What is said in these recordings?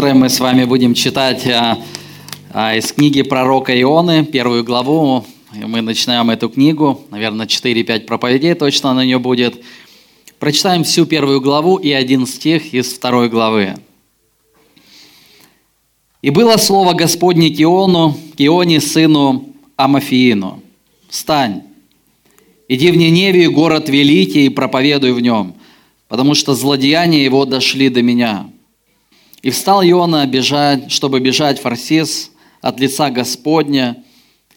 сестры, мы с вами будем читать а, а, из книги пророка Ионы, первую главу. Мы начинаем эту книгу, наверное, 4-5 проповедей точно на нее будет. Прочитаем всю первую главу и один стих из второй главы. «И было слово Господне к Иону, к Ионе, сыну Амафиину. Встань, иди в Ниневию, город великий, и проповедуй в нем, потому что злодеяния его дошли до меня». И встал Иона, бежать, чтобы бежать Фарсис от лица Господня,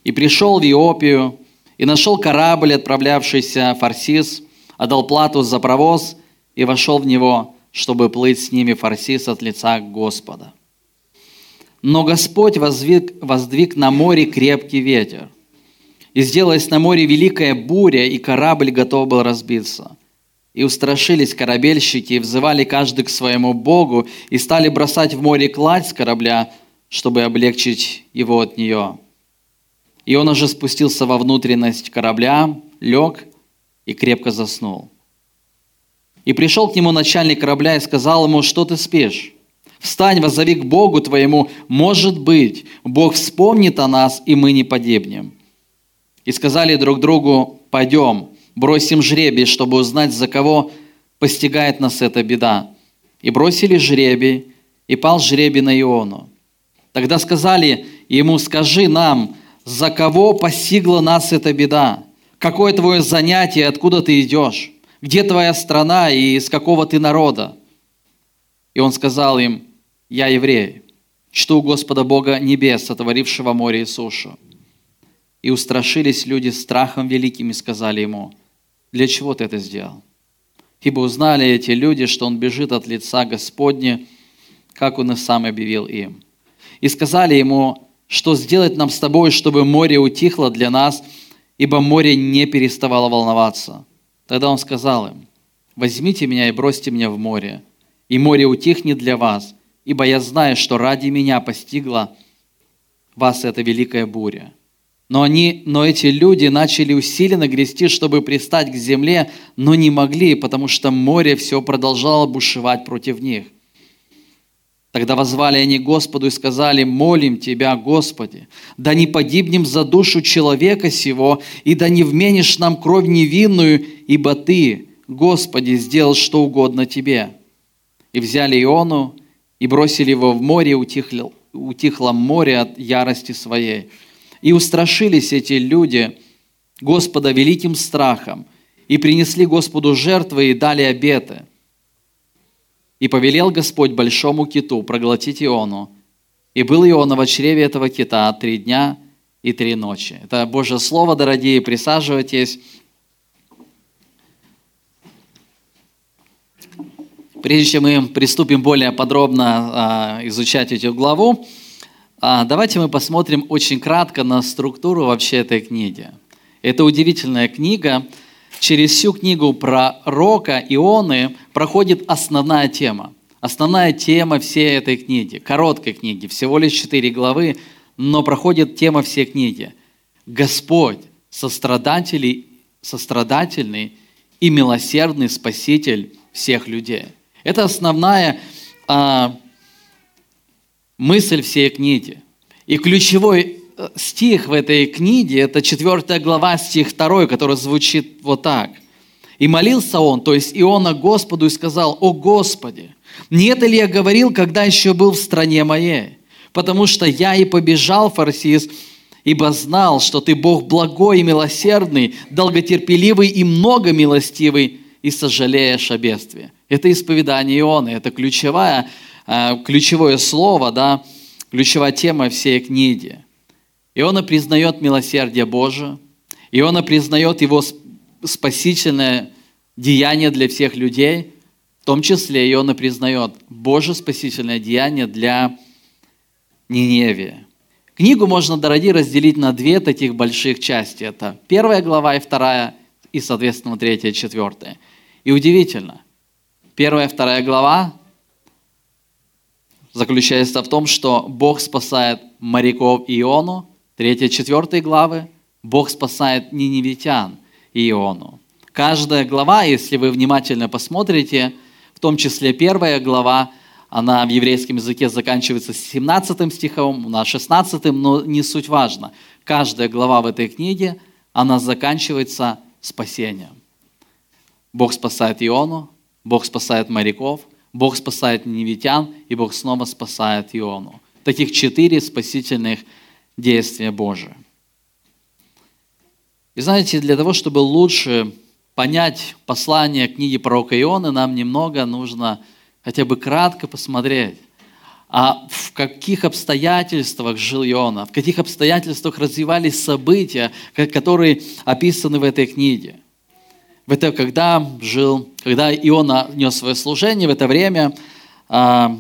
и пришел в Иопию, и нашел корабль, отправлявшийся Фарсис, отдал плату за провоз и вошел в него, чтобы плыть с ними Фарсис от лица Господа. Но Господь воздвиг, воздвиг на море крепкий ветер, и сделалась на море великая буря, и корабль готов был разбиться – и устрашились корабельщики, и взывали каждый к своему Богу, и стали бросать в море кладь с корабля, чтобы облегчить его от нее. И он уже спустился во внутренность корабля, лег и крепко заснул. И пришел к нему начальник корабля и сказал ему, что ты спишь? Встань, возови к Богу твоему, может быть, Бог вспомнит о нас, и мы не погибнем. И сказали друг другу, пойдем, бросим жребий, чтобы узнать, за кого постигает нас эта беда. И бросили жребий, и пал жребий на Иону. Тогда сказали ему, скажи нам, за кого постигла нас эта беда? Какое твое занятие, откуда ты идешь? Где твоя страна и из какого ты народа? И он сказал им, я еврей, чту Господа Бога небес, сотворившего море и сушу. И устрашились люди страхом великим и сказали ему – для чего ты это сделал? Ибо узнали эти люди, что он бежит от лица Господня, как он и сам объявил им. И сказали ему, что сделать нам с тобой, чтобы море утихло для нас, ибо море не переставало волноваться. Тогда он сказал им, возьмите меня и бросьте меня в море, и море утихнет для вас, ибо я знаю, что ради меня постигла вас эта великая буря. Но, они, но эти люди начали усиленно грести, чтобы пристать к земле, но не могли, потому что море все продолжало бушевать против них. Тогда возвали они Господу и сказали, молим Тебя, Господи, да не погибнем за душу человека сего, и да не вменишь нам кровь невинную, ибо Ты, Господи, сделал что угодно Тебе. И взяли Иону, и бросили его в море, утихло, утихло море от ярости своей. И устрашились эти люди Господа великим страхом, и принесли Господу жертвы и дали обеты. И повелел Господь большому киту проглотить Иону. И был Иона в чреве этого кита три дня и три ночи. Это Божье Слово, дорогие, присаживайтесь. Прежде чем мы приступим более подробно а, изучать эту главу, давайте мы посмотрим очень кратко на структуру вообще этой книги. Это удивительная книга. Через всю книгу про Рока Ионы проходит основная тема. Основная тема всей этой книги, короткой книги, всего лишь четыре главы, но проходит тема всей книги. Господь, сострадательный, сострадательный и милосердный Спаситель всех людей. Это основная а, мысль всей книги. И ключевой э, стих в этой книге, это 4 глава, стих 2, который звучит вот так. «И молился он, то есть Иона Господу, и сказал, «О Господи, не это ли я говорил, когда еще был в стране моей? Потому что я и побежал, Фарсис, ибо знал, что ты Бог благой и милосердный, долготерпеливый и многомилостивый, и сожалеешь о бедствии». Это исповедание Ионы, это ключевая ключевое слово, да, ключевая тема всей книги. Иона признает милосердие Божие, Иона признает его спасительное деяние для всех людей, в том числе Иона признает Божье спасительное деяние для Ниневии. Книгу можно, дорогие, разделить на две таких больших части. Это первая глава и вторая, и, соответственно, третья и четвертая. И удивительно, первая и вторая глава заключается в том, что Бог спасает моряков Иону, 3-4 главы, Бог спасает ниневитян Иону. Каждая глава, если вы внимательно посмотрите, в том числе первая глава, она в еврейском языке заканчивается 17 стихом, на 16, но не суть важно. Каждая глава в этой книге, она заканчивается спасением. Бог спасает Иону, Бог спасает моряков, Бог спасает невитян, и Бог снова спасает Иону. Таких четыре спасительных действия Божия. И знаете, для того, чтобы лучше понять послание книги пророка Ионы, нам немного нужно хотя бы кратко посмотреть, а в каких обстоятельствах жил Иона, в каких обстоятельствах развивались события, которые описаны в этой книге. В это, когда жил, когда Иона нес свое служение, в это время а,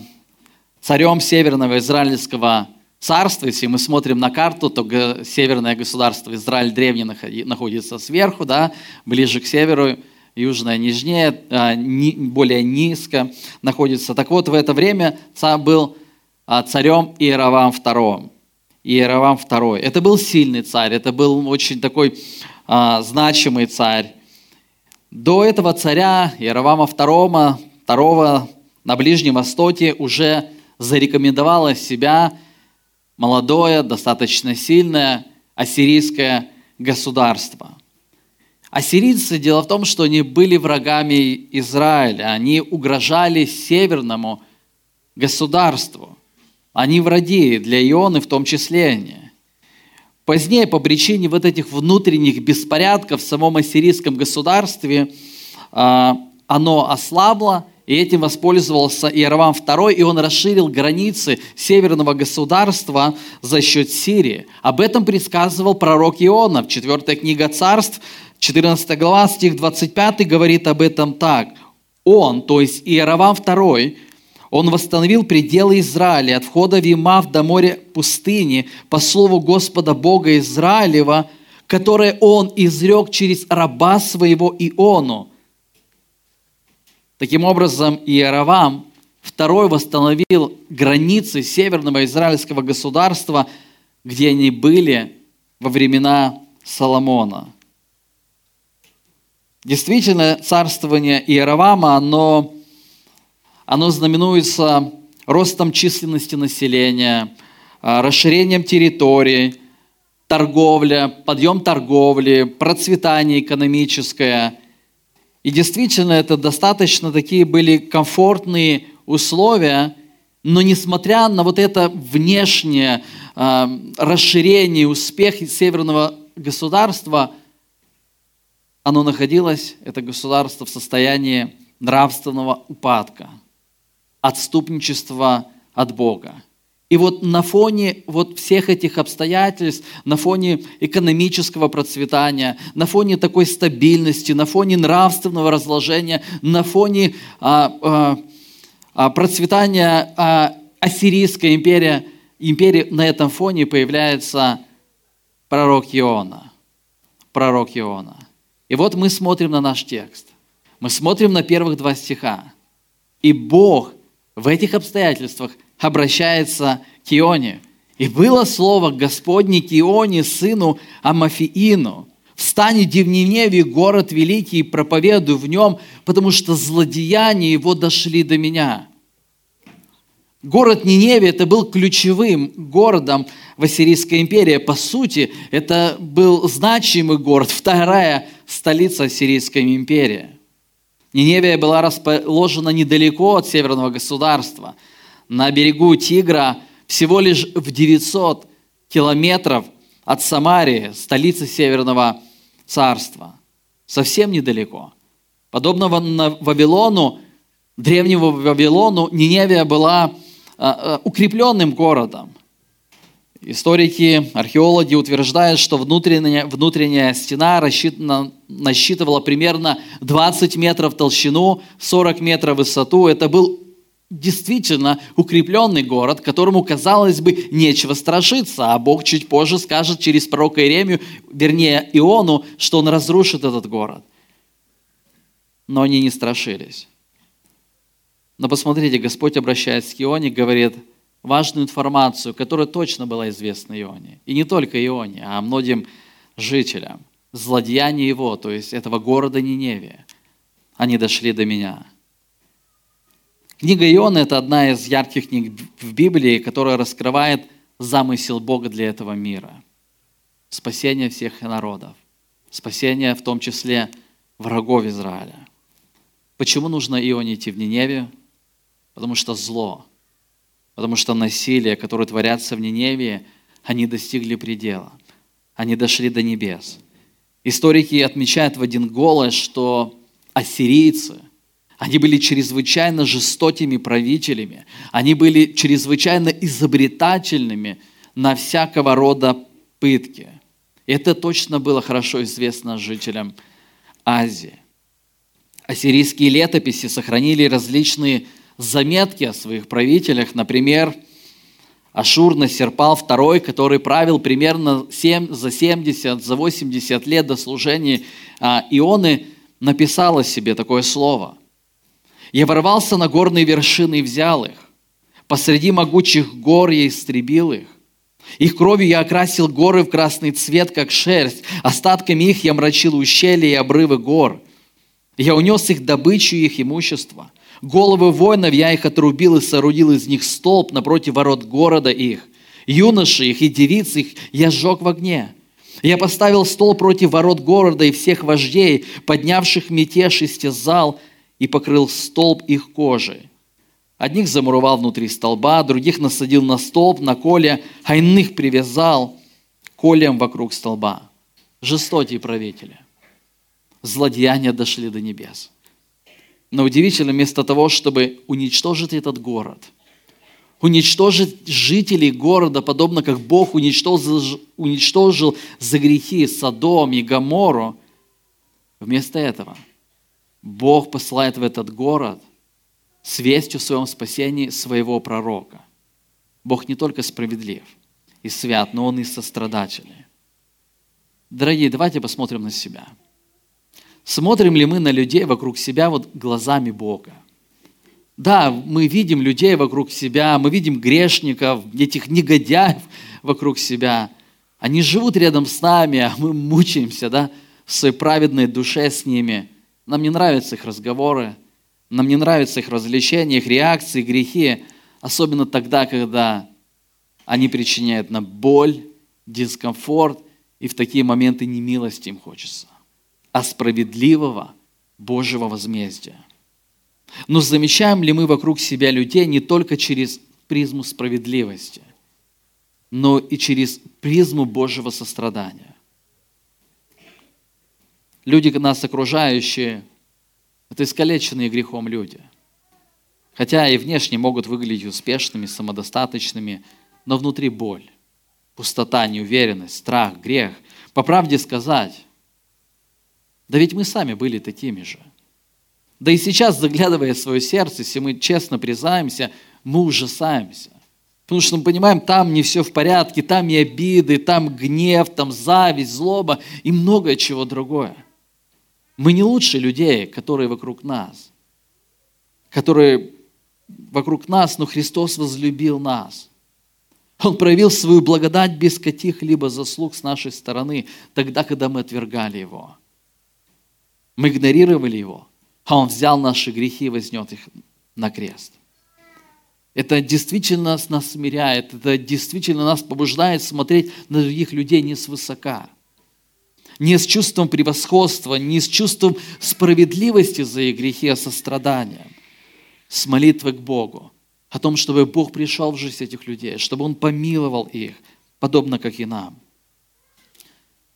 царем Северного Израильского царства, если мы смотрим на карту, то северное государство Израиль древний находится сверху, да, ближе к северу, южное нижнее, а, более низко находится. Так вот, в это время царь был а, царем Иеровам II. Иеровам II. Это был сильный царь, это был очень такой значимый царь. До этого царя Иеровама II, второго на Ближнем Востоке уже зарекомендовало себя молодое, достаточно сильное ассирийское государство – Ассирийцы, дело в том, что они были врагами Израиля, они угрожали северному государству. Они враги для Ионы в том числе они. Позднее, по причине вот этих внутренних беспорядков в самом ассирийском государстве, а, оно ослабло, и этим воспользовался Иеровам II, и он расширил границы северного государства за счет Сирии. Об этом предсказывал пророк Иона в 4 книга царств, 14 глава, стих 25 говорит об этом так. Он, то есть Иеровам II, он восстановил пределы Израиля от входа Вимав до моря пустыни по слову Господа Бога Израилева, которое он изрек через раба своего Иону. Таким образом, Иеровам II восстановил границы северного израильского государства, где они были во времена Соломона. Действительно, царствование Иеровама, оно, оно знаменуется ростом численности населения, а, расширением территорий, торговля, подъем торговли, процветание экономическое. И действительно, это достаточно такие были комфортные условия, но несмотря на вот это внешнее э, расширение, успех северного государства – оно находилось, это государство, в состоянии нравственного упадка, отступничества от Бога. И вот на фоне вот всех этих обстоятельств, на фоне экономического процветания, на фоне такой стабильности, на фоне нравственного разложения, на фоне а, а, а, процветания а, Ассирийской империи, империи, на этом фоне появляется пророк Иона. Пророк Иона. И вот мы смотрим на наш текст. Мы смотрим на первых два стиха. И Бог в этих обстоятельствах обращается к Ионе. И было слово Господне к Ионе, сыну Амафиину. Встань, в Ниневе, город великий, и проповедуй в нем, потому что злодеяния его дошли до меня. Город Ниневия это был ключевым городом в Ассирийской империи. По сути, это был значимый город, вторая столица Ассирийской империи. Ниневия была расположена недалеко от северного государства, на берегу Тигра, всего лишь в 900 километров от Самарии, столицы Северного царства. Совсем недалеко. Подобно Вавилону, древнему Вавилону, Ниневия была а, а, укрепленным городом. Историки, археологи утверждают, что внутренняя, внутренняя стена рассчитана, насчитывала примерно 20 метров толщину, 40 метров высоту. Это был действительно укрепленный город, которому, казалось бы, нечего страшиться, а Бог чуть позже скажет через пророка Иеремию, вернее Иону, что он разрушит этот город. Но они не страшились. Но посмотрите, Господь обращается к Ионе говорит важную информацию, которая точно была известна Ионе. И не только Ионе, а многим жителям. Злодеяния его, то есть этого города Ниневия, они дошли до меня. Книга Иона – это одна из ярких книг в Библии, которая раскрывает замысел Бога для этого мира. Спасение всех народов. Спасение в том числе врагов Израиля. Почему нужно Ионе идти в Ниневию? Потому что зло, потому что насилие, которое творятся в Ниневии, они достигли предела. Они дошли до небес. Историки отмечают в один голос, что ассирийцы – они были чрезвычайно жестокими правителями. Они были чрезвычайно изобретательными на всякого рода пытки. Это точно было хорошо известно жителям Азии. Ассирийские летописи сохранили различные заметки о своих правителях. Например, Ашур Насерпал II, который правил примерно 7, за 70, за 80 лет до служения а, Ионы, написал о себе такое слово – я ворвался на горные вершины и взял их. Посреди могучих гор я истребил их. Их кровью я окрасил горы в красный цвет, как шерсть. Остатками их я мрачил ущелья и обрывы гор. Я унес их добычу и их имущество. Головы воинов я их отрубил и соорудил из них столб напротив ворот города их. Юноши их и девиц их я сжег в огне. Я поставил стол против ворот города и всех вождей, поднявших мятеж, истязал и покрыл столб их кожей. Одних замуровал внутри столба, других насадил на столб, на коле, а иных привязал колем вокруг столба. Жестокие правители. Злодеяния дошли до небес. Но удивительно, вместо того, чтобы уничтожить этот город, уничтожить жителей города, подобно как Бог уничтожил, уничтожил за грехи Содом и Гамору, вместо этого – Бог посылает в этот город с вестью в своем спасении своего пророка. Бог не только справедлив и свят, но Он и сострадательный. Дорогие, давайте посмотрим на себя. Смотрим ли мы на людей вокруг себя вот глазами Бога? Да, мы видим людей вокруг себя, мы видим грешников, этих негодяев вокруг себя. Они живут рядом с нами, а мы мучаемся, да, в своей праведной душе с ними – нам не нравятся их разговоры, нам не нравятся их развлечения, их реакции, грехи, особенно тогда, когда они причиняют нам боль, дискомфорт, и в такие моменты не милости им хочется, а справедливого Божьего возмездия. Но замечаем ли мы вокруг себя людей не только через призму справедливости, но и через призму Божьего сострадания? Люди, нас окружающие, это искалеченные грехом люди. Хотя и внешне могут выглядеть успешными, самодостаточными, но внутри боль, пустота, неуверенность, страх, грех. По правде сказать, да ведь мы сами были такими же. Да и сейчас, заглядывая в свое сердце, если мы честно признаемся, мы ужасаемся. Потому что мы понимаем, там не все в порядке, там и обиды, там гнев, там зависть, злоба и многое чего другое. Мы не лучше людей, которые вокруг нас, которые вокруг нас, но Христос возлюбил нас. Он проявил свою благодать без каких-либо заслуг с нашей стороны, тогда, когда мы отвергали Его. Мы игнорировали Его, а Он взял наши грехи и вознес их на крест. Это действительно нас смиряет, это действительно нас побуждает смотреть на других людей не свысока – не с чувством превосходства, не с чувством справедливости за их грехи, а состраданием, с молитвой к Богу, о том, чтобы Бог пришел в жизнь этих людей, чтобы Он помиловал их, подобно как и нам.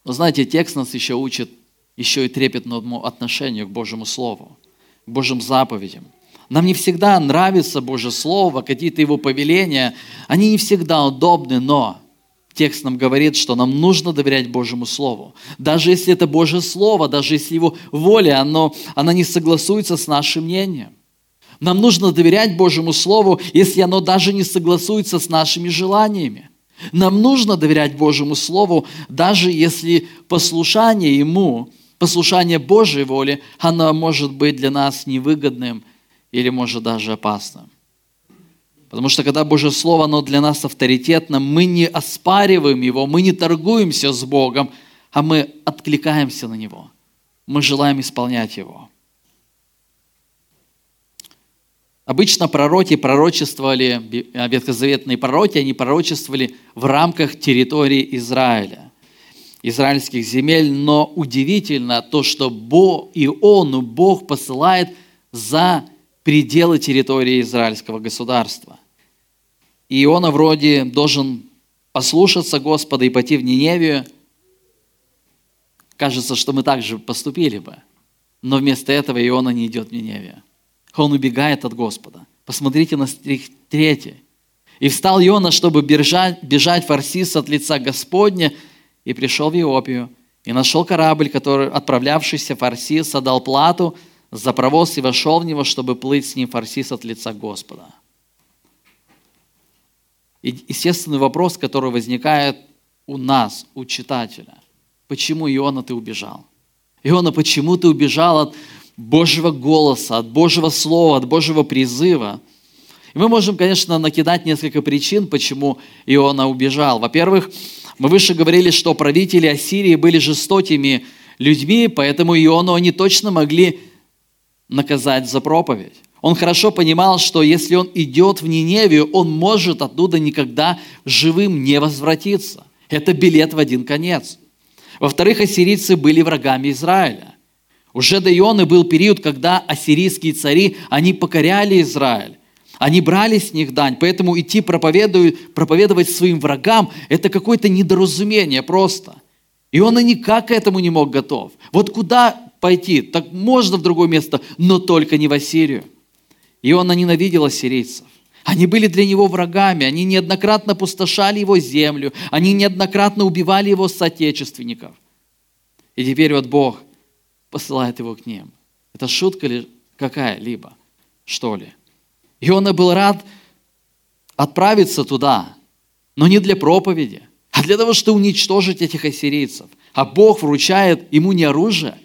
Но знаете, текст нас еще учит еще и трепетному отношению к Божьему Слову, к Божьим заповедям. Нам не всегда нравится Божье Слово, какие-то Его повеления, они не всегда удобны, но текст нам говорит, что нам нужно доверять Божьему Слову. Даже если это Божье Слово, даже если Его воля, оно, она не согласуется с нашим мнением. Нам нужно доверять Божьему Слову, если оно даже не согласуется с нашими желаниями. Нам нужно доверять Божьему Слову, даже если послушание Ему, послушание Божьей воли, оно может быть для нас невыгодным или может даже опасным. Потому что когда Божье Слово, оно для нас авторитетно, мы не оспариваем его, мы не торгуемся с Богом, а мы откликаемся на него. Мы желаем исполнять его. Обычно пророки пророчествовали, ветхозаветные пророки, они пророчествовали в рамках территории Израиля, израильских земель, но удивительно то, что Бог, Иону Бог посылает за пределы территории израильского государства. И Иона вроде должен послушаться Господа и пойти в Ниневию. Кажется, что мы так же поступили бы. Но вместо этого Иона не идет в Ниневию. Он убегает от Господа. Посмотрите на стих 3. «И встал Иона, чтобы бежать, бежать Фарсис от лица Господня, и пришел в Иопию, и нашел корабль, который, отправлявшийся в Фарсис, отдал плату за провоз и вошел в него, чтобы плыть с ним Фарсис от лица Господа». И естественный вопрос, который возникает у нас, у читателя. Почему, Иона, ты убежал? Иона, почему ты убежал от Божьего голоса, от Божьего слова, от Божьего призыва. И мы можем, конечно, накидать несколько причин, почему Иона убежал. Во-первых, мы выше говорили, что правители Ассирии были жестокими людьми, поэтому Иону они точно могли наказать за проповедь. Он хорошо понимал, что если он идет в Ниневию, он может оттуда никогда живым не возвратиться. Это билет в один конец. Во-вторых, ассирийцы были врагами Израиля. Уже до Ионы был период, когда ассирийские цари, они покоряли Израиль. Они брали с них дань, поэтому идти проповедовать, проповедовать своим врагам – это какое-то недоразумение просто. И он и никак к этому не мог готов. Вот куда пойти? Так можно в другое место, но только не в Ассирию. И он ненавидел ассирийцев. Они были для него врагами, они неоднократно пустошали его землю, они неоднократно убивали его соотечественников. И теперь вот Бог посылает его к ним. Это шутка ли какая-либо, что ли? И он был рад отправиться туда, но не для проповеди, а для того, чтобы уничтожить этих ассирийцев. А Бог вручает ему не оружие,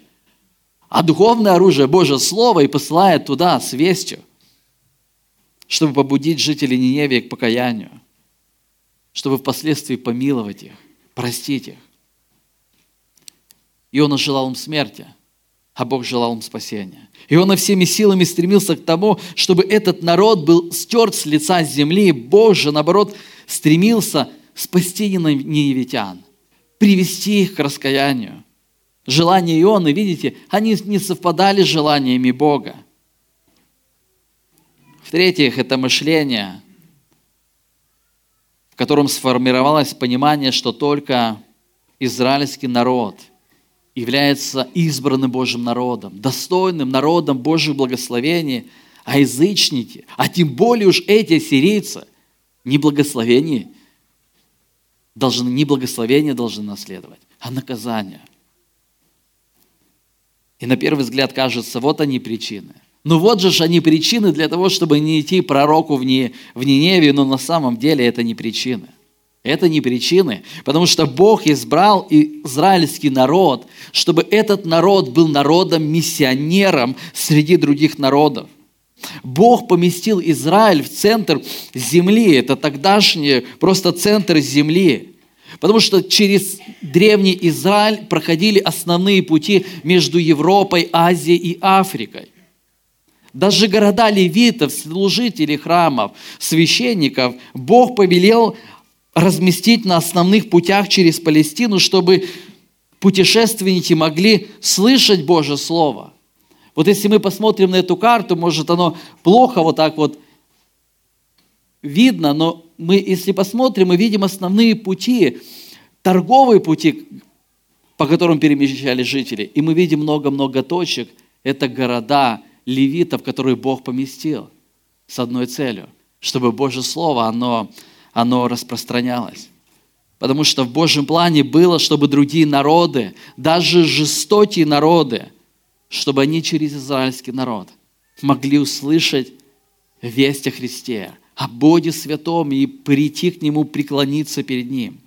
а духовное оружие, Божье Слово, и посылает туда с вестью, чтобы побудить жителей Ниневии к покаянию, чтобы впоследствии помиловать их, простить их. И он желал им смерти – а Бог желал им спасения. И он всеми силами стремился к тому, чтобы этот народ был стерт с лица земли. Бог же, наоборот, стремился спасти ниневитян, привести их к раскаянию. Желания Ионы, видите, они не совпадали с желаниями Бога. В-третьих, это мышление, в котором сформировалось понимание, что только израильский народ – является избранным Божьим народом, достойным народом Божьих благословений, а язычники, а тем более уж эти сирийцы, не благословение должны, не благословение должны наследовать, а наказание. И на первый взгляд кажется, вот они причины. Ну вот же они причины для того, чтобы не идти пророку в, не, в Ниневию, но на самом деле это не причины – это не причины, потому что Бог избрал израильский народ, чтобы этот народ был народом-миссионером среди других народов. Бог поместил Израиль в центр земли, это тогдашний просто центр земли. Потому что через древний Израиль проходили основные пути между Европой, Азией и Африкой. Даже города левитов, служителей храмов, священников Бог повелел разместить на основных путях через Палестину, чтобы путешественники могли слышать Божье Слово. Вот если мы посмотрим на эту карту, может оно плохо вот так вот видно, но мы, если посмотрим, мы видим основные пути, торговые пути, по которым перемещались жители. И мы видим много-много точек. Это города левитов, которые Бог поместил с одной целью, чтобы Божье Слово, оно оно распространялось. Потому что в Божьем плане было, чтобы другие народы, даже жестокие народы, чтобы они через израильский народ могли услышать весть о Христе, о Боге Святом и прийти к Нему, преклониться перед Ним.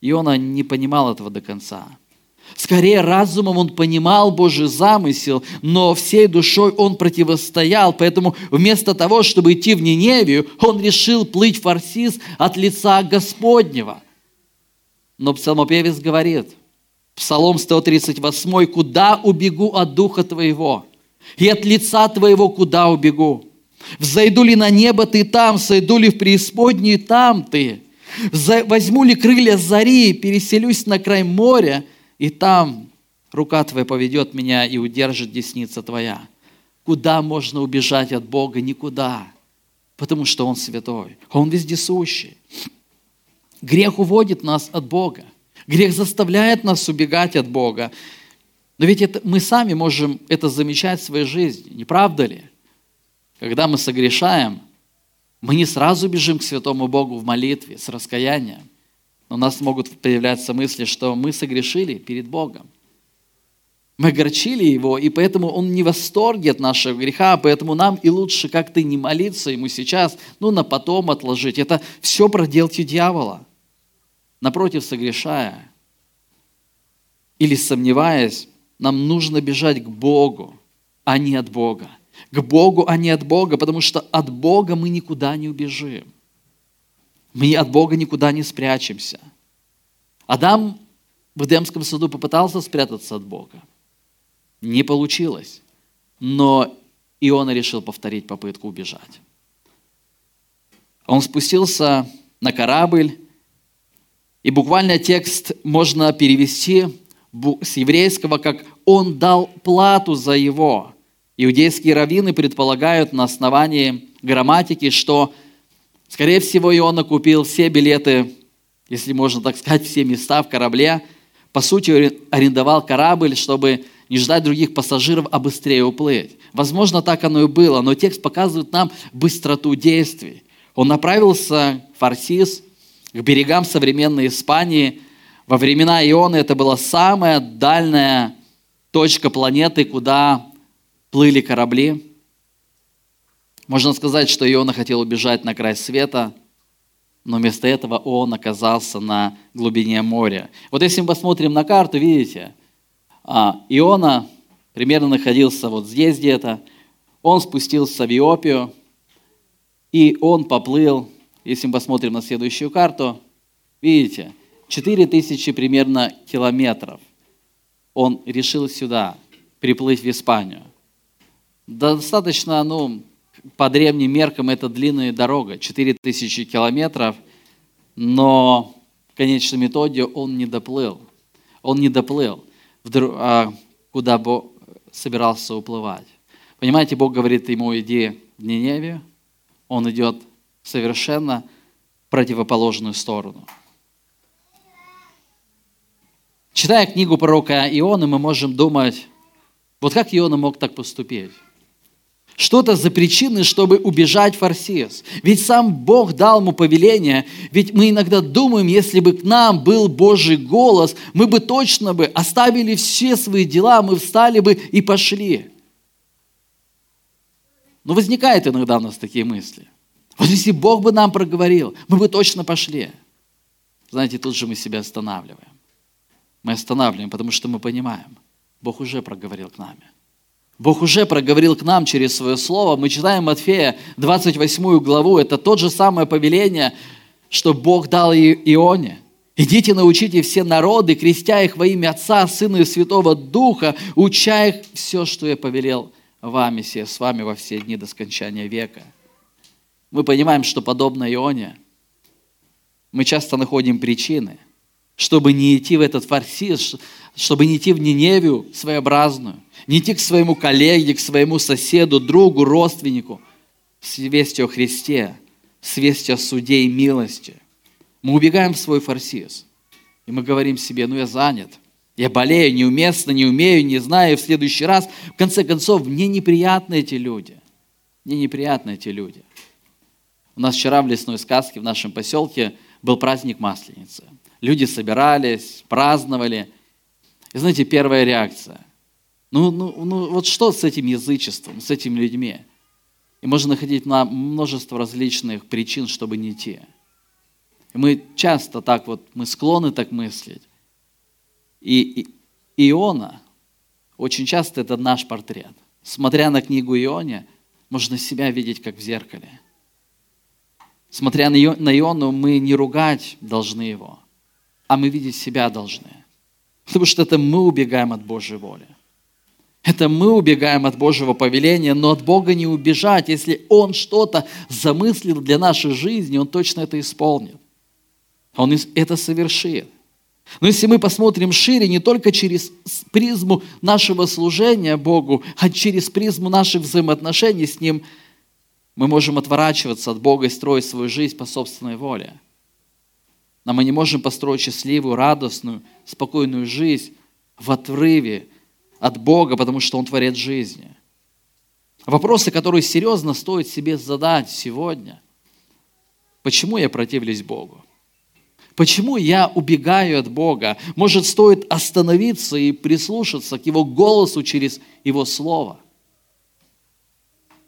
И он не понимал этого до конца. Скорее, разумом он понимал Божий замысел, но всей душой он противостоял. Поэтому вместо того, чтобы идти в Ниневию, он решил плыть в Фарсис от лица Господнего. Но псалмопевец говорит, Псалом 138, «Куда убегу от Духа Твоего? И от лица Твоего куда убегу? Взойду ли на небо, ты там, сойду ли в преисподнюю, там ты. Возьму ли крылья зари, переселюсь на край моря, и там рука твоя поведет меня и удержит десница твоя. Куда можно убежать от Бога? Никуда. Потому что Он святой. Он вездесущий. Грех уводит нас от Бога. Грех заставляет нас убегать от Бога. Но ведь это, мы сами можем это замечать в своей жизни, не правда ли? Когда мы согрешаем, мы не сразу бежим к святому Богу в молитве с раскаянием. Но у нас могут появляться мысли, что мы согрешили перед Богом. Мы огорчили Его, и поэтому Он не в восторге от нашего греха, поэтому нам и лучше как-то не молиться Ему сейчас, ну, на потом отложить. Это все проделки дьявола. Напротив, согрешая или сомневаясь, нам нужно бежать к Богу, а не от Бога. К Богу, а не от Бога, потому что от Бога мы никуда не убежим. Мы от Бога никуда не спрячемся. Адам в Эдемском саду попытался спрятаться от Бога. Не получилось. Но Иона решил повторить попытку убежать. Он спустился на корабль, и буквально текст можно перевести с еврейского как «он дал плату за его». Иудейские раввины предполагают на основании грамматики, что, скорее всего, Иона купил все билеты, если можно так сказать, все места в корабле. По сути, арендовал корабль, чтобы не ждать других пассажиров, а быстрее уплыть. Возможно, так оно и было, но текст показывает нам быстроту действий. Он направился в Фарсис, к берегам современной Испании. Во времена Ионы это была самая дальняя точка планеты, куда плыли корабли. Можно сказать, что Иона хотел убежать на край света, но вместо этого он оказался на глубине моря. Вот если мы посмотрим на карту, видите, а, Иона примерно находился вот здесь где-то, он спустился в Иопию, и он поплыл, если мы посмотрим на следующую карту, видите, 4000 примерно километров он решил сюда приплыть в Испанию достаточно, ну, по древним меркам это длинная дорога, 4000 километров, но в конечном итоге он не доплыл. Он не доплыл, а куда Бог собирался уплывать. Понимаете, Бог говорит ему, иди в Ниневию, он идет совершенно противоположную сторону. Читая книгу пророка Ионы, мы можем думать, вот как Иона мог так поступить? Что-то за причины, чтобы убежать в Фарсес. Ведь сам Бог дал ему повеление. Ведь мы иногда думаем, если бы к нам был Божий голос, мы бы точно бы оставили все свои дела, мы встали бы и пошли. Но возникают иногда у нас такие мысли. Вот если Бог бы нам проговорил, мы бы точно пошли. Знаете, тут же мы себя останавливаем. Мы останавливаем, потому что мы понимаем, Бог уже проговорил к нами. Бог уже проговорил к нам через свое слово. Мы читаем Матфея 28 главу. Это тот же самое повеление, что Бог дал Ионе. Идите, научите все народы, крестя их во имя Отца, Сына и Святого Духа, уча их все, что я повелел вам и все с вами во все дни до скончания века. Мы понимаем, что подобно Ионе, мы часто находим причины, чтобы не идти в этот фарсис, чтобы не идти в Ниневию своеобразную, не идти к своему коллеге, к своему соседу, другу, родственнику, с вестью о Христе, с вестью о суде и милости. Мы убегаем в свой фарсис, и мы говорим себе, ну я занят, я болею, неуместно, не умею, не знаю, в следующий раз. В конце концов, мне неприятны эти люди. Мне неприятны эти люди. У нас вчера в лесной сказке в нашем поселке был праздник Масленицы. Люди собирались, праздновали. И знаете, первая реакция. Ну, ну, ну вот что с этим язычеством, с этими людьми? И можно находить на множество различных причин, чтобы не идти. И мы часто так вот, мы склонны так мыслить. И, и Иона, очень часто это наш портрет. Смотря на книгу Ионе, можно себя видеть как в зеркале. Смотря на Иону, мы не ругать должны его, а мы видеть себя должны. Потому что это мы убегаем от Божьей воли. Это мы убегаем от Божьего повеления, но от Бога не убежать. Если Он что-то замыслил для нашей жизни, Он точно это исполнит. Он это совершит. Но если мы посмотрим шире, не только через призму нашего служения Богу, а через призму наших взаимоотношений с Ним, мы можем отворачиваться от Бога и строить свою жизнь по собственной воле. Но мы не можем построить счастливую, радостную, спокойную жизнь в отрыве от Бога, потому что Он творит жизни. Вопросы, которые серьезно стоит себе задать сегодня. Почему я противлюсь Богу? Почему я убегаю от Бога? Может, стоит остановиться и прислушаться к Его голосу через Его Слово?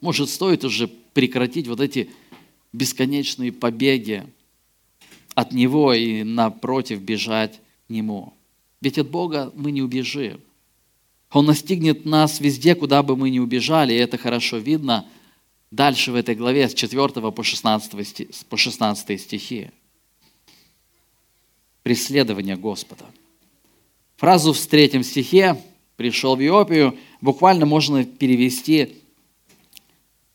Может, стоит уже прекратить вот эти бесконечные побеги от Него и напротив бежать к Нему? Ведь от Бога мы не убежим. Он настигнет нас везде, куда бы мы ни убежали, и это хорошо видно дальше в этой главе с 4 по 16, по 16 стихи преследования Господа. Фразу в третьем стихе «пришел в Иопию» буквально можно перевести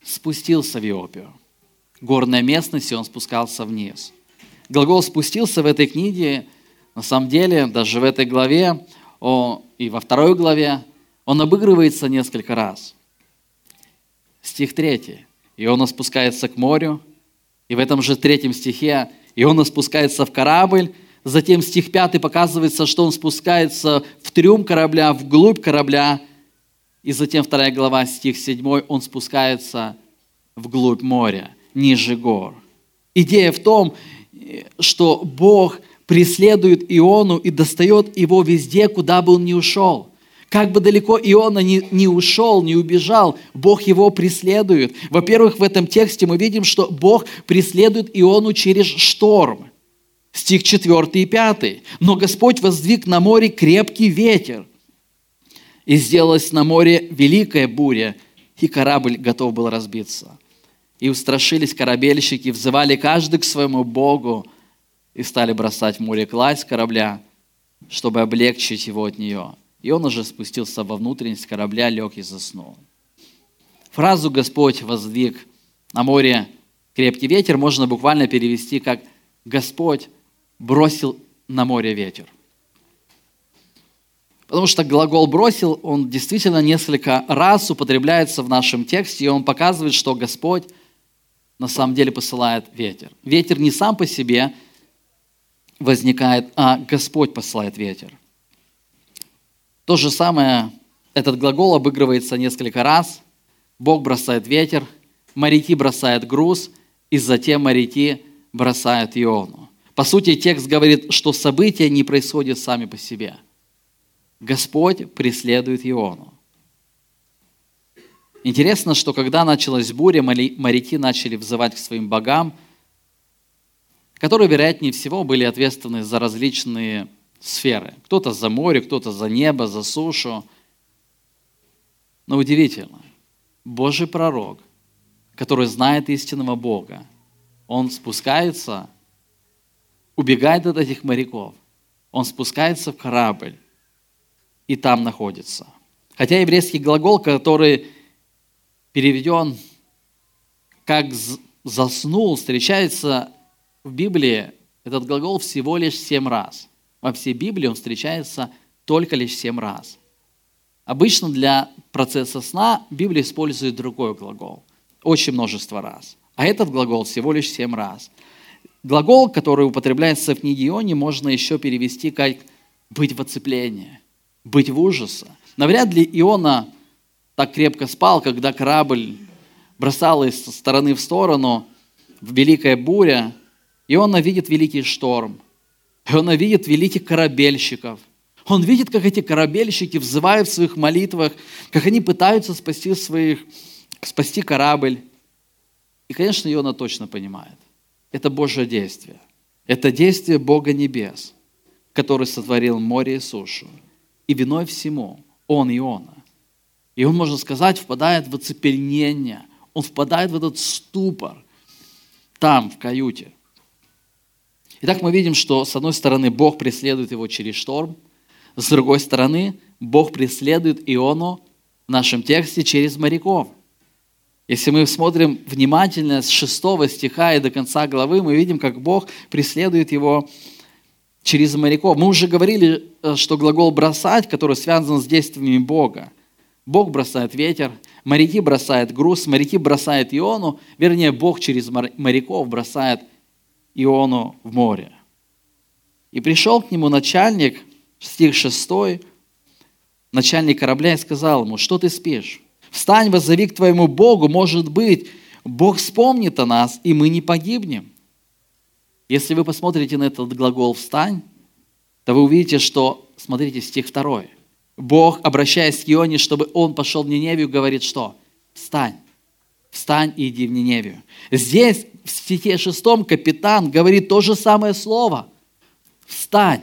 «спустился в Иопию». Горная местность, и он спускался вниз. Глагол «спустился» в этой книге, на самом деле, даже в этой главе о, и во второй главе, он обыгрывается несколько раз. Стих третий. Иона спускается к морю, и в этом же третьем стихе Иона спускается в корабль, Затем стих 5 показывается, что он спускается в трюм корабля, вглубь корабля. И затем вторая глава, стих 7, он спускается вглубь моря, ниже гор. Идея в том, что Бог преследует Иону и достает его везде, куда бы он ни ушел. Как бы далеко Иона не, не ушел, не убежал, Бог его преследует. Во-первых, в этом тексте мы видим, что Бог преследует Иону через шторм – стих 4 и 5. «Но Господь воздвиг на море крепкий ветер, и сделалась на море великая буря, и корабль готов был разбиться. И устрашились корабельщики, взывали каждый к своему Богу, и стали бросать в море кладь корабля, чтобы облегчить его от нее. И он уже спустился во внутренность корабля, лег и заснул. Фразу «Господь воздвиг на море крепкий ветер» можно буквально перевести как «Господь бросил на море ветер. Потому что глагол «бросил», он действительно несколько раз употребляется в нашем тексте, и он показывает, что Господь на самом деле посылает ветер. Ветер не сам по себе возникает, а Господь посылает ветер. То же самое, этот глагол обыгрывается несколько раз. Бог бросает ветер, моряки бросают груз, и затем моряки бросают Иону. По сути, текст говорит, что события не происходят сами по себе. Господь преследует Иону. Интересно, что когда началась буря, моряки начали взывать к своим богам, которые, вероятнее всего, были ответственны за различные сферы. Кто-то за море, кто-то за небо, за сушу. Но удивительно, Божий пророк, который знает истинного Бога, он спускается убегает от этих моряков. Он спускается в корабль и там находится. Хотя еврейский глагол, который переведен как «заснул», встречается в Библии, этот глагол всего лишь семь раз. Во всей Библии он встречается только лишь семь раз. Обычно для процесса сна Библия использует другой глагол. Очень множество раз. А этот глагол всего лишь семь раз – Глагол, который употребляется в книге Ионе, можно еще перевести как «быть в оцеплении», «быть в ужасе». Навряд ли Иона так крепко спал, когда корабль бросал из стороны в сторону, в великая буря. Иона видит великий шторм. Иона видит великих корабельщиков. Он видит, как эти корабельщики взывают в своих молитвах, как они пытаются спасти, своих, спасти корабль. И, конечно, Иона точно понимает это Божье действие. Это действие Бога Небес, который сотворил море и сушу. И виной всему Он и Иона. И он, можно сказать, впадает в оцепенение. Он впадает в этот ступор там, в каюте. Итак, мы видим, что с одной стороны Бог преследует его через шторм, с другой стороны Бог преследует Иону в нашем тексте через моряков. Если мы смотрим внимательно с 6 стиха и до конца главы, мы видим, как Бог преследует его через моряков. Мы уже говорили, э, что глагол «бросать», который связан с действиями Бога. Бог бросает ветер, моряки бросают груз, моряки бросают Иону, вернее, Бог через моряков бросает Иону в море. И пришел к нему начальник, стих 6, начальник корабля и сказал ему, что ты спишь? Встань, воззови к твоему Богу, может быть, Бог вспомнит о нас, и мы не погибнем. Если вы посмотрите на этот глагол «встань», то вы увидите, что, смотрите, стих 2. Бог, обращаясь к Ионе, чтобы он пошел в Ниневию, говорит, что «встань, встань и иди в Ниневию». Здесь, в стихе 6, капитан говорит то же самое слово «встань».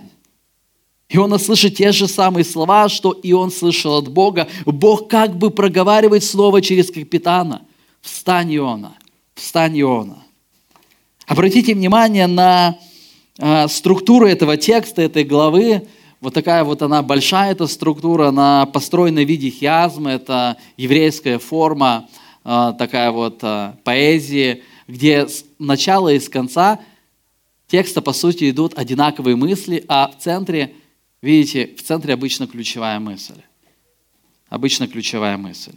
И он слышит те же самые слова, что и он слышал от Бога. Бог как бы проговаривает слово через капитана. «Встань, Иона! Встань, Иона!» Обратите внимание на э, структуру этого текста, этой главы. Вот такая вот она большая, эта структура, она построена в виде хиазма, это еврейская форма, э, такая вот э, поэзии, где с начала и с конца текста, по сути, идут одинаковые мысли, а в центре – Видите, в центре обычно ключевая мысль. Обычно ключевая мысль.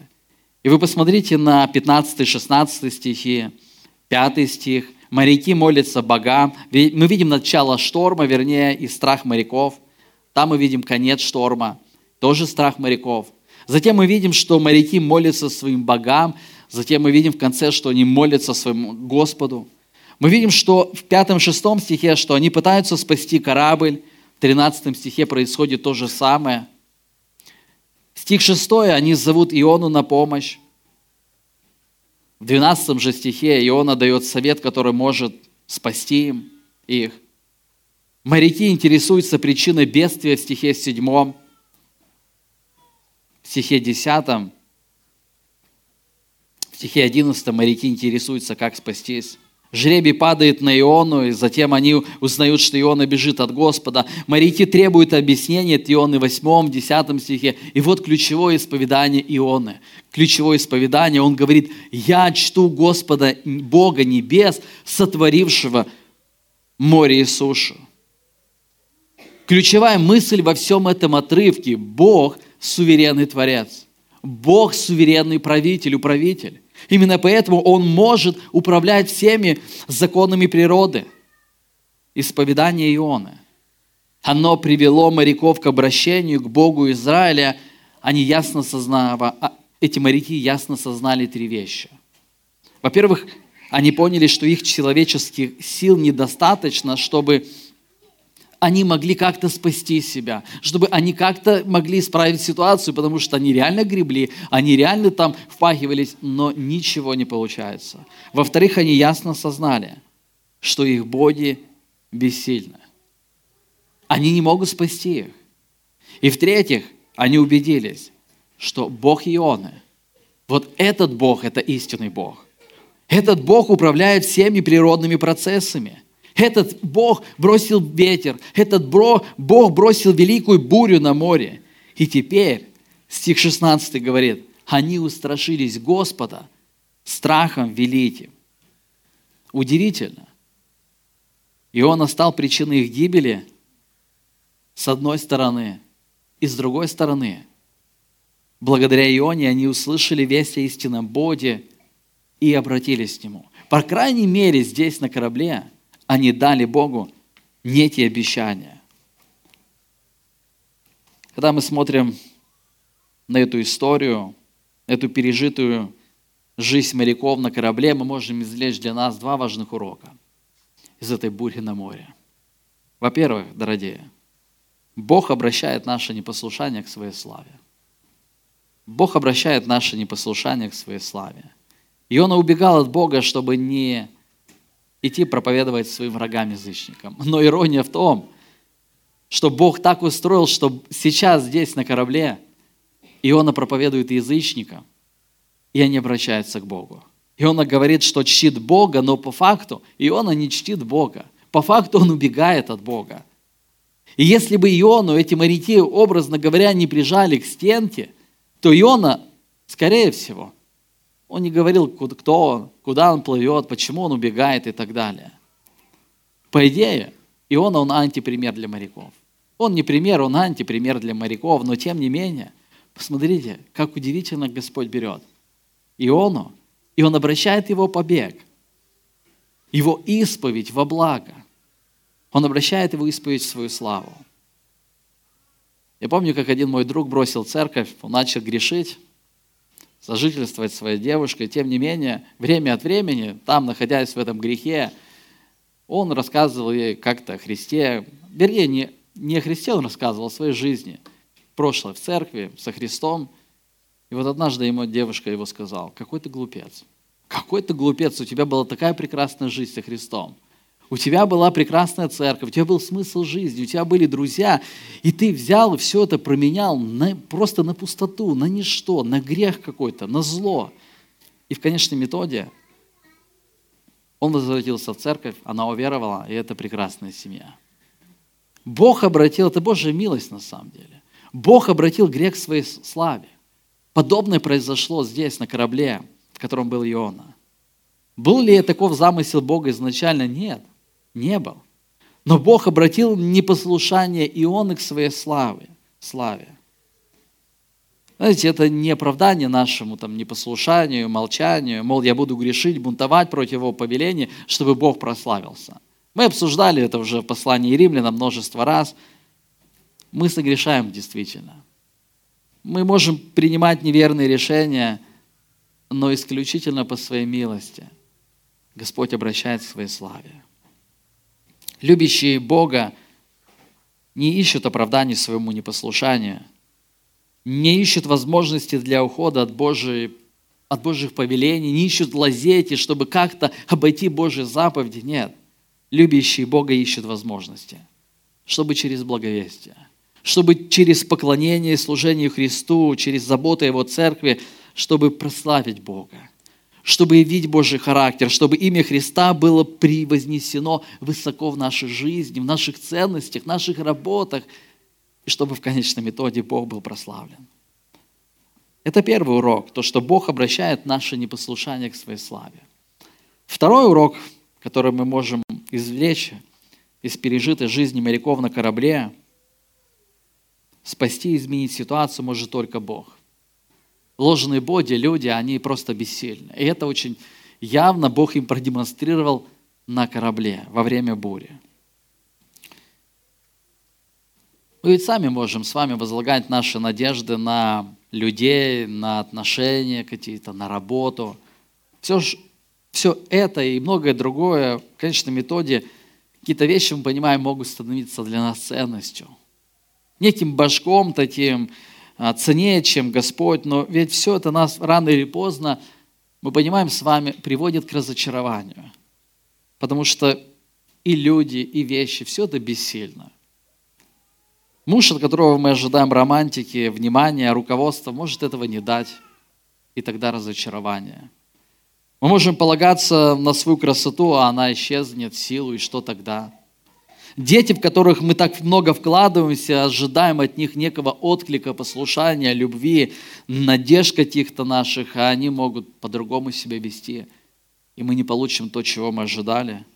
И вы посмотрите на 15-16 стихи, 5 стих. Моряки молятся богам. Мы видим начало шторма, вернее, и страх моряков. Там мы видим конец шторма, тоже страх моряков. Затем мы видим, что моряки молятся своим богам. Затем мы видим в конце, что они молятся своему Господу. Мы видим, что в 5-6 стихе, что они пытаются спасти корабль, в 13 стихе происходит то же самое. Стих 6, они зовут Иону на помощь. В 12 же стихе Иона дает совет, который может спасти им, их. Моряки интересуются причиной бедствия в стихе 7, в стихе 10, стихе 11 моряки интересуются, как спастись. Жребий падает на Иону, и затем они узнают, что Иона бежит от Господа. Моряки требуют объяснения от Ионы в 8, 10 стихе. И вот ключевое исповедание Ионы. Ключевое исповедание, он говорит, «Я чту Господа, Бога небес, сотворившего море и сушу». Ключевая мысль во всем этом отрывке – Бог – суверенный Творец. Бог – суверенный правитель, управитель. Именно поэтому Он может управлять всеми законами природы. Исповедание Ионы. Оно привело моряков к обращению к Богу Израиля. Они ясно сознали, а, эти моряки ясно сознали три вещи. Во-первых, они поняли, что их человеческих сил недостаточно, чтобы они могли как-то спасти себя, чтобы они как-то могли исправить ситуацию, потому что они реально гребли, они реально там впахивались, но ничего не получается. Во-вторых, они ясно сознали, что их боги бессильны. Они не могут спасти их. И в-третьих, они убедились, что Бог Ионы, вот этот Бог – это истинный Бог. Этот Бог управляет всеми природными процессами – этот Бог бросил ветер, этот Бог бросил великую бурю на море. И теперь, стих 16 говорит, они устрашились Господа страхом великим. Удивительно. И он стал причиной их гибели с одной стороны, и с другой стороны. Благодаря Ионе они услышали весть о истинном Боге и обратились к Нему. По крайней мере, здесь на корабле – они дали Богу некие обещания. Когда мы смотрим на эту историю, эту пережитую жизнь моряков на корабле, мы можем извлечь для нас два важных урока из этой бури на море. Во-первых, дорогие, Бог обращает наше непослушание к своей славе. Бог обращает наше непослушание к своей славе. И он убегал от Бога, чтобы не идти проповедовать своим врагам-язычникам. Но ирония в том, что Бог так устроил, что сейчас здесь на корабле Иона проповедует язычникам, и они обращаются к Богу. Иона говорит, что чтит Бога, но по факту Иона не чтит Бога. По факту он убегает от Бога. И если бы Иону эти моряки, образно говоря, не прижали к стенке, то Иона Скорее всего. Он не говорил, кто он, куда он плывет, почему он убегает и так далее. По идее, Иона, он антипример для моряков. Он не пример, он антипример для моряков, но тем не менее, посмотрите, как удивительно Господь берет Иону, и он обращает его побег, его исповедь во благо. Он обращает его исповедь в свою славу. Я помню, как один мой друг бросил церковь, он начал грешить, сожительствовать своей девушкой. Тем не менее, время от времени, там, находясь в этом грехе, он рассказывал ей как-то о Христе. Вернее, не, не о Христе он рассказывал, о своей жизни. Прошлое в церкви, со Христом. И вот однажды ему девушка его сказала, какой ты глупец. Какой ты глупец, у тебя была такая прекрасная жизнь со Христом. У тебя была прекрасная церковь, у тебя был смысл жизни, у тебя были друзья, и ты взял и все это променял на, просто на пустоту, на ничто, на грех какой-то, на зло. И в конечном итоге он возвратился в церковь, она уверовала, и это прекрасная семья. Бог обратил, это Божья милость на самом деле. Бог обратил грех к своей славе. Подобное произошло здесь, на корабле, в котором был Иона. Был ли таков замысел Бога изначально? Нет, не был. Но Бог обратил непослушание Ионы к своей славе. славе. Знаете, это не оправдание нашему там, непослушанию, молчанию, мол, я буду грешить, бунтовать против его повеления, чтобы Бог прославился. Мы обсуждали это уже в послании римлянам множество раз. Мы согрешаем действительно. Мы можем принимать неверные решения, но исключительно по своей милости. Господь обращает к своей славе. Любящие Бога не ищут оправданий своему непослушанию – не ищут возможности для ухода от, Божьей, от Божьих повелений, не ищут лазейки, чтобы как-то обойти Божьи заповеди. Нет. Любящие Бога ищут возможности, чтобы через благовестие, чтобы через поклонение и служение Христу, через заботу Его церкви, чтобы прославить Бога, чтобы явить Божий характер, чтобы имя Христа было превознесено высоко в нашей жизни, в наших ценностях, в наших работах – и чтобы в конечном итоге Бог был прославлен. Это первый урок, то, что Бог обращает наше непослушание к своей славе. Второй урок, который мы можем извлечь из пережитой жизни моряков на корабле, спасти и изменить ситуацию может только Бог. Ложные боги, люди, они просто бессильны. И это очень явно Бог им продемонстрировал на корабле во время бури. Мы ведь сами можем с вами возлагать наши надежды на людей, на отношения какие-то, на работу. Все, все это и многое другое, в конечном итоге, какие-то вещи, мы понимаем, могут становиться для нас ценностью. Неким башком таким, ценнее, чем Господь, но ведь все это нас рано или поздно, мы понимаем с вами, приводит к разочарованию. Потому что и люди, и вещи, все это бессильно. Муж, от которого мы ожидаем романтики, внимания, руководства, может этого не дать. И тогда разочарование. Мы можем полагаться на свою красоту, а она исчезнет, силу, и что тогда? Дети, в которых мы так много вкладываемся, ожидаем от них некого отклика, послушания, любви, надежд каких-то наших, а они могут по-другому себя вести. И мы не получим то, чего мы ожидали –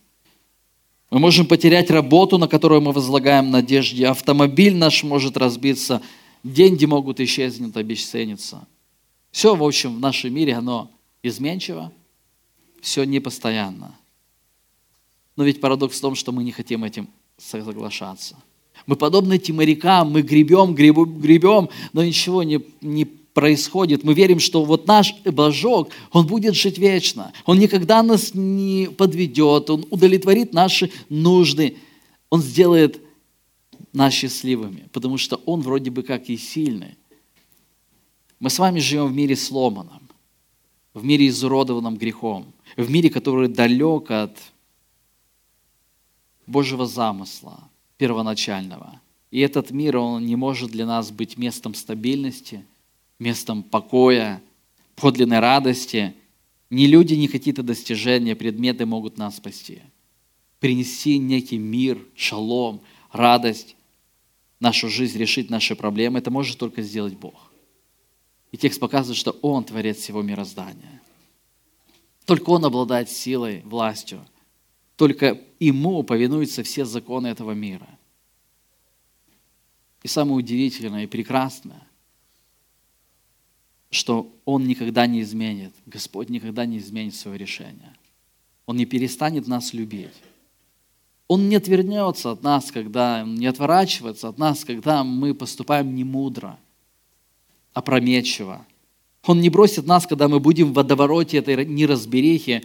мы можем потерять работу, на которую мы возлагаем надежде. Автомобиль наш может разбиться. Деньги могут исчезнуть, обесцениться. Все, в общем, в нашем мире, оно изменчиво, все непостоянно. Но ведь парадокс в том, что мы не хотим этим соглашаться. Мы подобны этим морякам, мы гребем, гребем, гребем, но ничего не, не происходит, мы верим, что вот наш Божок, Он будет жить вечно. Он никогда нас не подведет, Он удовлетворит наши нужды. Он сделает нас счастливыми, потому что Он вроде бы как и сильный. Мы с вами живем в мире сломанном, в мире изуродованном грехом, в мире, который далек от Божьего замысла первоначального. И этот мир, он не может для нас быть местом стабильности – местом покоя, подлинной радости. Ни люди, ни какие-то достижения, предметы могут нас спасти. Принести некий мир, шалом, радость, нашу жизнь, решить наши проблемы, это может только сделать Бог. И текст показывает, что Он творец всего мироздания. Только Он обладает силой, властью. Только Ему повинуются все законы этого мира. И самое удивительное и прекрасное, что Он никогда не изменит, Господь никогда не изменит свое решение. Он не перестанет нас любить. Он не отвернется от нас, когда не отворачивается от нас, когда мы поступаем немудро, опрометчиво. Он не бросит нас, когда мы будем в водовороте этой неразберихи.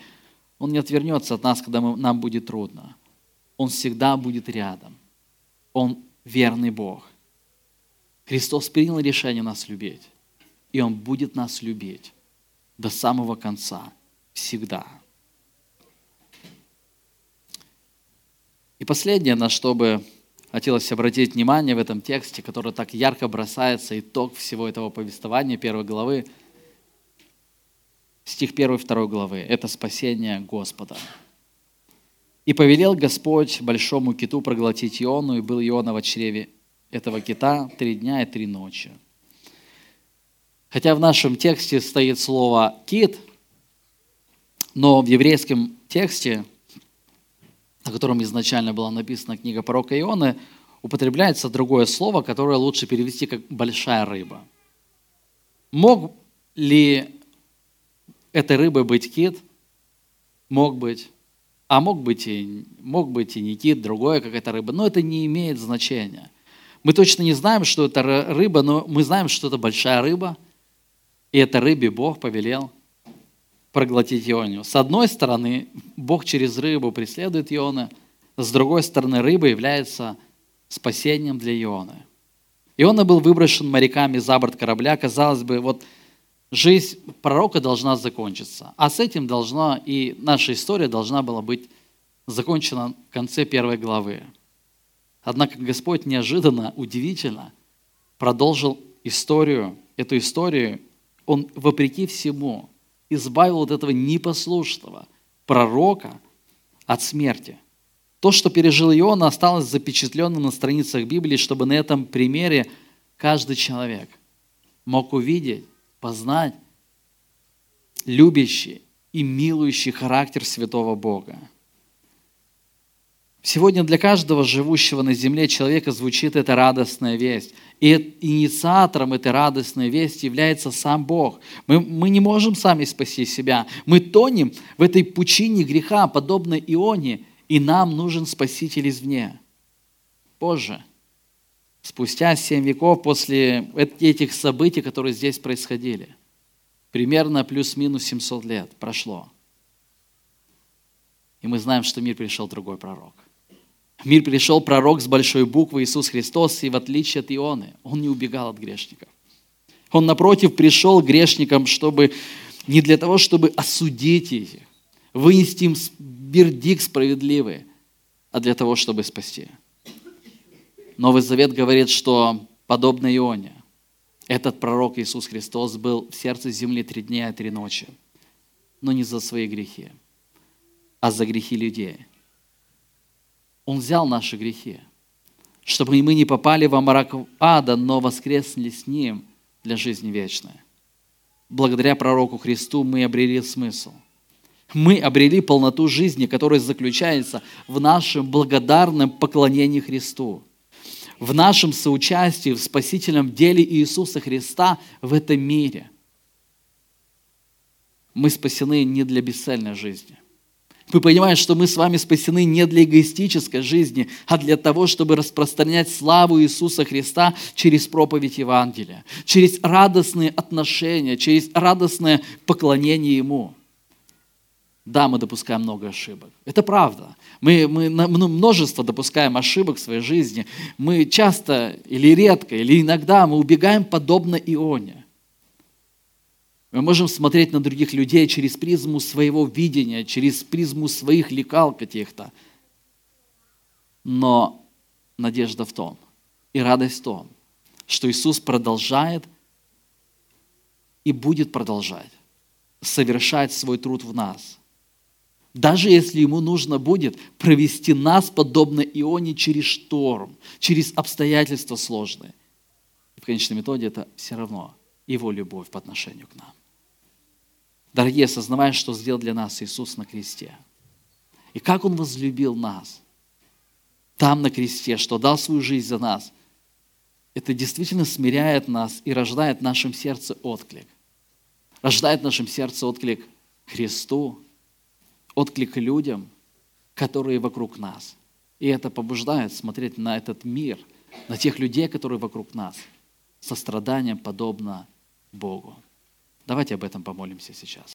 Он не отвернется от нас, когда мы, нам будет трудно. Он всегда будет рядом. Он верный Бог. Христос принял решение нас любить, и Он будет нас любить до самого конца, всегда. И последнее, на что бы хотелось обратить внимание в этом тексте, который так ярко бросается, итог всего этого повествования первой главы, стих 1 2 главы, это спасение Господа. «И повелел Господь большому киту проглотить Иону, и был Иона в чреве этого кита три дня и три ночи». Хотя в нашем тексте стоит слово «кит», но в еврейском тексте на котором изначально была написана книга пророка Ионы, употребляется другое слово, которое лучше перевести как «большая рыба». Мог ли этой рыбой быть кит? Мог быть. А мог быть и, мог быть и не кит, другое какая-то рыба. Но это не имеет значения. Мы точно не знаем, что это рыба, но мы знаем, что это большая рыба. И это рыбе Бог повелел проглотить Ионию. С одной стороны, Бог через рыбу преследует Иона, с другой стороны, рыба является спасением для Ионы. Иона был выброшен моряками за борт корабля. Казалось бы, вот жизнь пророка должна закончиться. А с этим должна и наша история должна была быть закончена в конце первой главы. Однако Господь неожиданно, удивительно продолжил историю, эту историю. Он, вопреки всему, избавил от этого непослушного пророка от смерти. То, что пережил Иона, осталось запечатленным на страницах Библии, чтобы на этом примере каждый человек мог увидеть, познать любящий и милующий характер святого Бога. Сегодня для каждого живущего на земле человека звучит эта радостная весть. И инициатором этой радостной вести является сам Бог. Мы, мы не можем сами спасти себя. Мы тонем в этой пучине греха, подобно Ионе, и нам нужен Спаситель извне. Позже, спустя семь веков после этих событий, которые здесь происходили, примерно плюс-минус 700 лет прошло, и мы знаем, что в мир пришел другой пророк. В мир пришел пророк с большой буквы Иисус Христос, и в отличие от Ионы, он не убегал от грешников. Он, напротив, пришел к грешникам, чтобы не для того, чтобы осудить их, вынести им вердикт справедливый, а для того, чтобы спасти. Новый Завет говорит, что подобно Ионе, этот пророк Иисус Христос был в сердце земли три дня и три ночи, но не за свои грехи, а за грехи людей – он взял наши грехи, чтобы мы не попали во мрак ада, но воскресли с Ним для жизни вечной. Благодаря пророку Христу мы обрели смысл. Мы обрели полноту жизни, которая заключается в нашем благодарном поклонении Христу, в нашем соучастии в спасительном деле Иисуса Христа в этом мире. Мы спасены не для бесцельной жизни. Мы понимаем, что мы с вами спасены не для эгоистической жизни, а для того, чтобы распространять славу Иисуса Христа через проповедь Евангелия, через радостные отношения, через радостное поклонение Ему. Да, мы допускаем много ошибок. Это правда. Мы, мы ну, множество допускаем ошибок в своей жизни. Мы часто или редко, или иногда мы убегаем подобно Ионе. Мы можем смотреть на других людей через призму своего видения, через призму своих лекал каких-то. Но надежда в том, и радость в том, что Иисус продолжает и будет продолжать совершать свой труд в нас. Даже если ему нужно будет провести нас, подобно Ионе, через шторм, через обстоятельства сложные. В конечном итоге это все равно Его любовь по отношению к нам. Дорогие, осознавая, что сделал для нас Иисус на кресте. И как Он возлюбил нас там на кресте, что дал свою жизнь за нас. Это действительно смиряет нас и рождает в нашем сердце отклик. Рождает в нашем сердце отклик Христу, отклик людям, которые вокруг нас. И это побуждает смотреть на этот мир, на тех людей, которые вокруг нас, со страданием подобно Богу. Давайте об этом помолимся сейчас.